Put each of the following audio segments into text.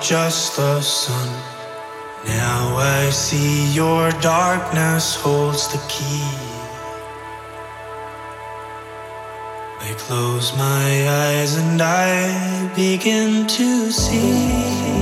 just the sun. Now I see your darkness holds the key. I close my eyes and I begin to see.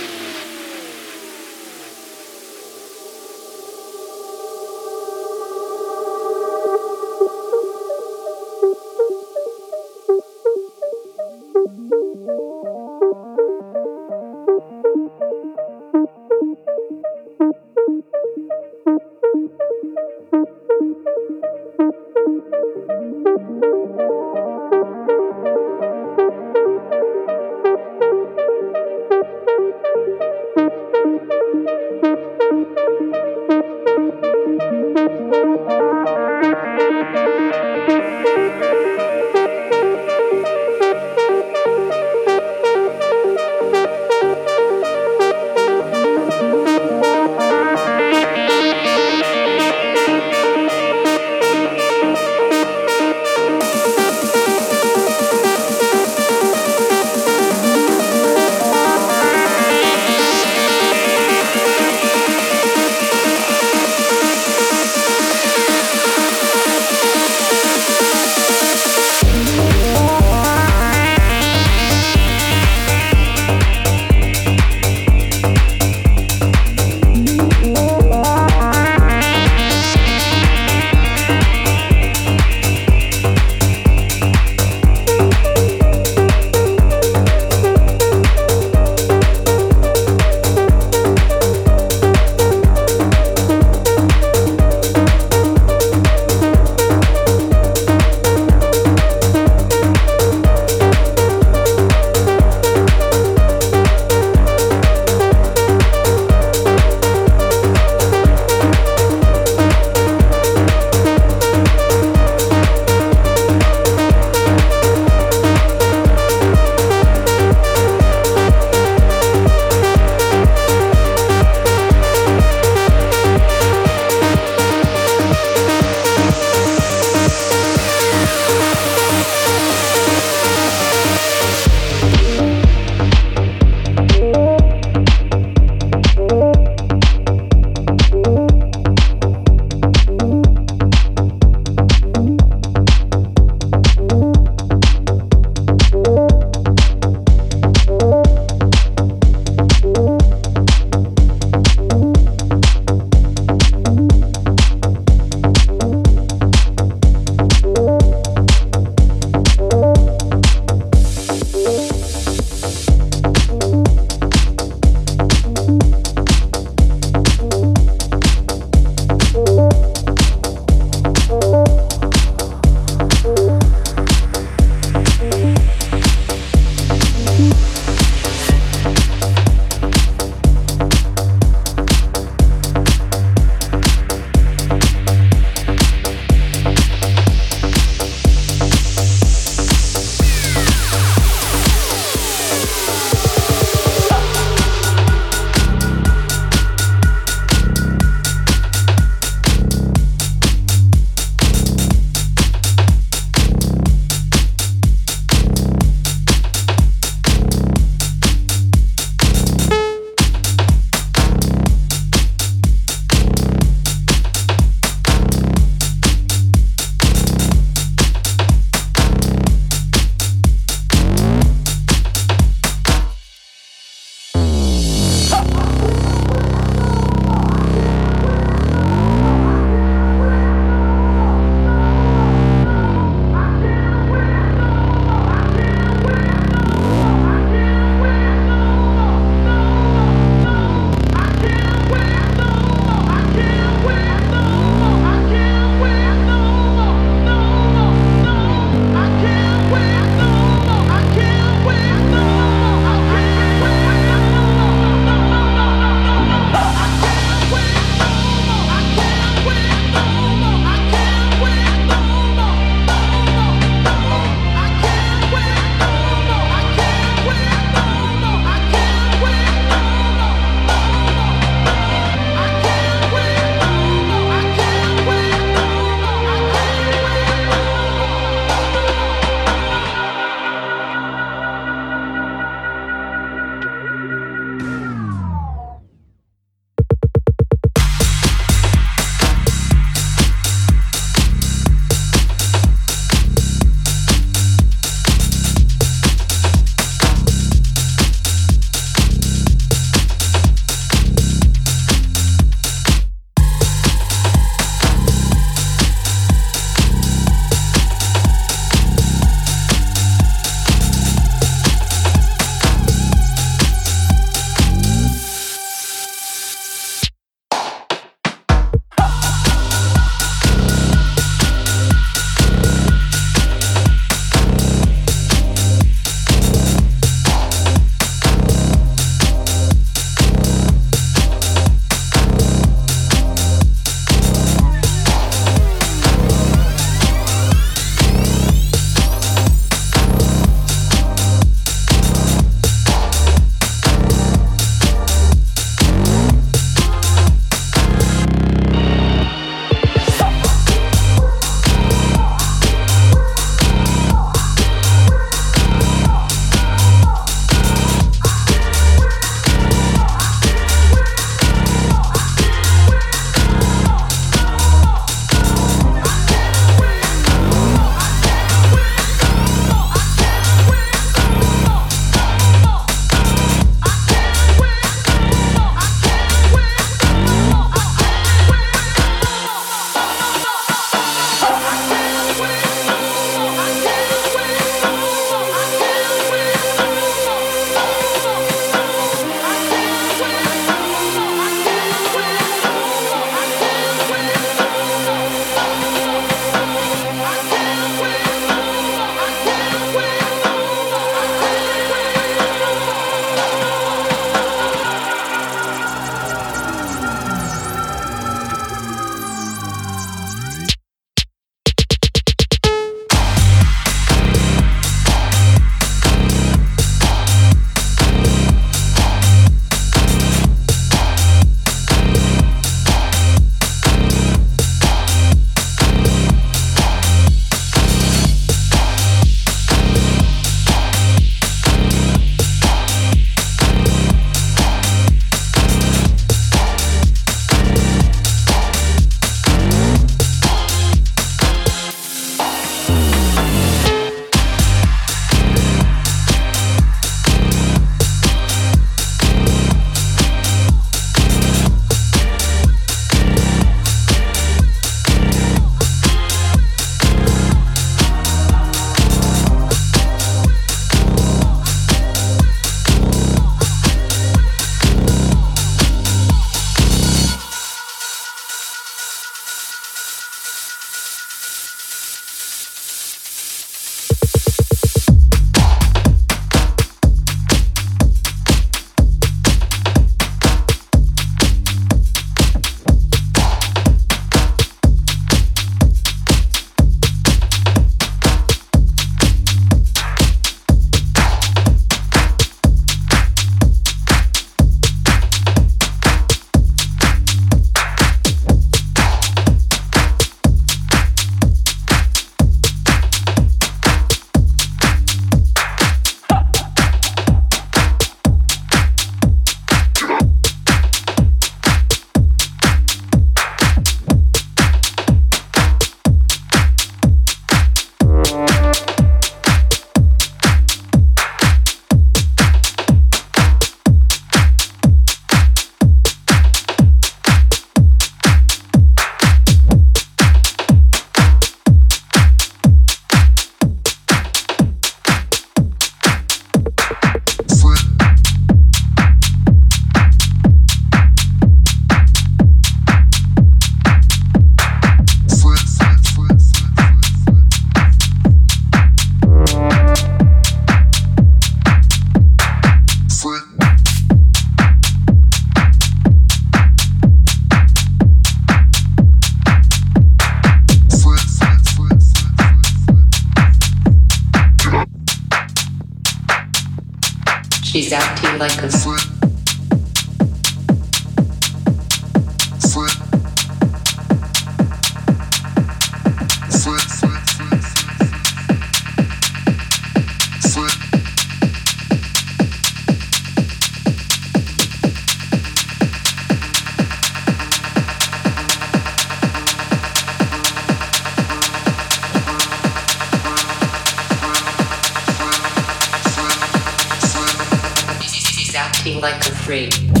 like a freak.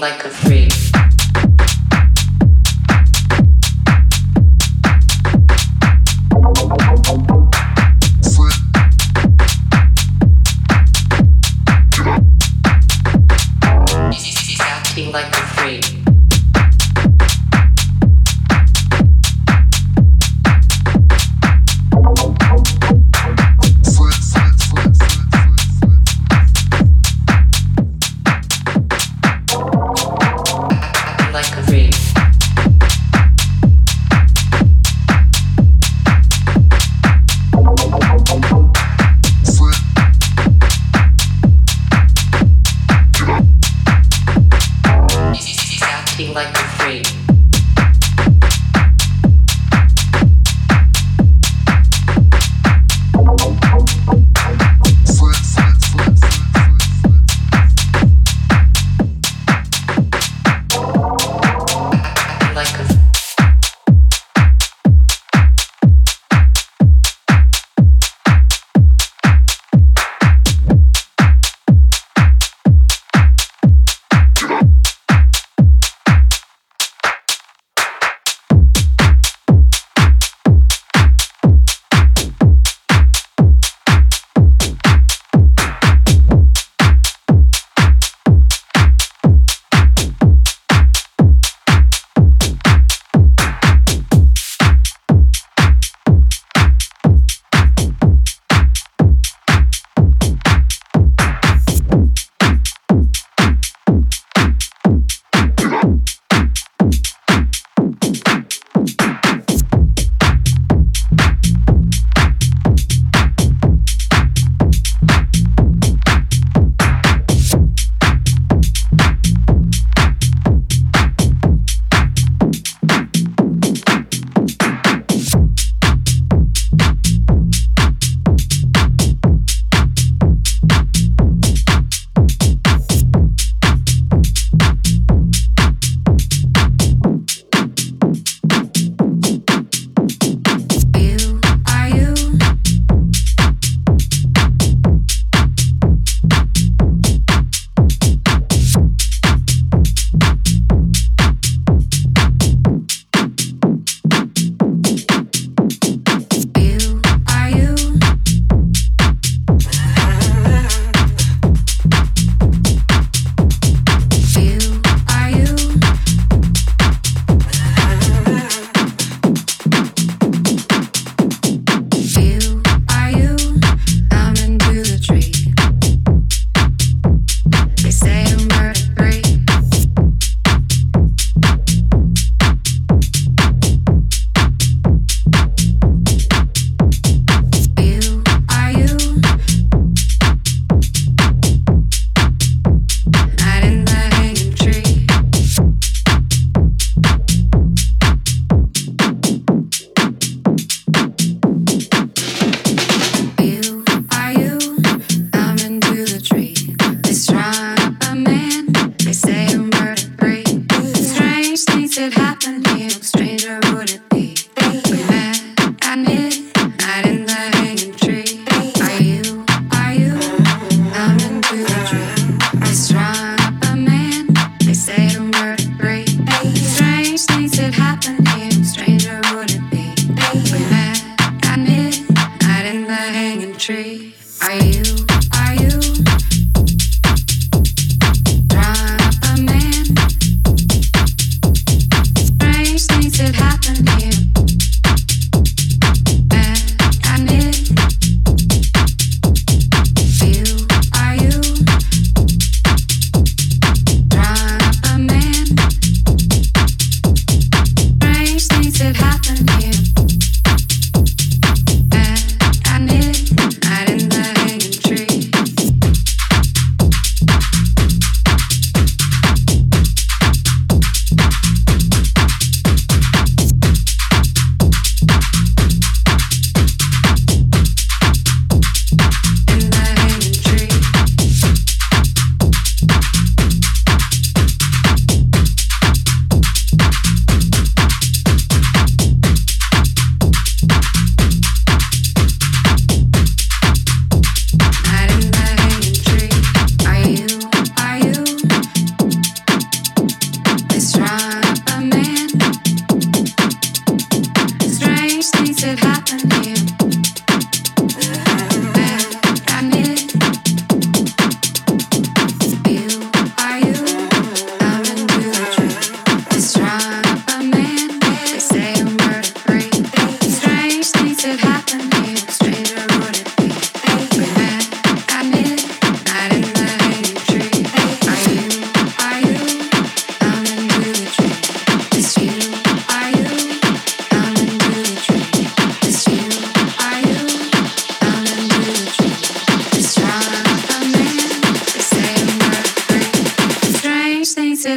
Like a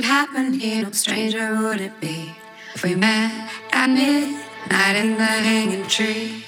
things happen here, no stranger would it be if we met at midnight in the hanging tree.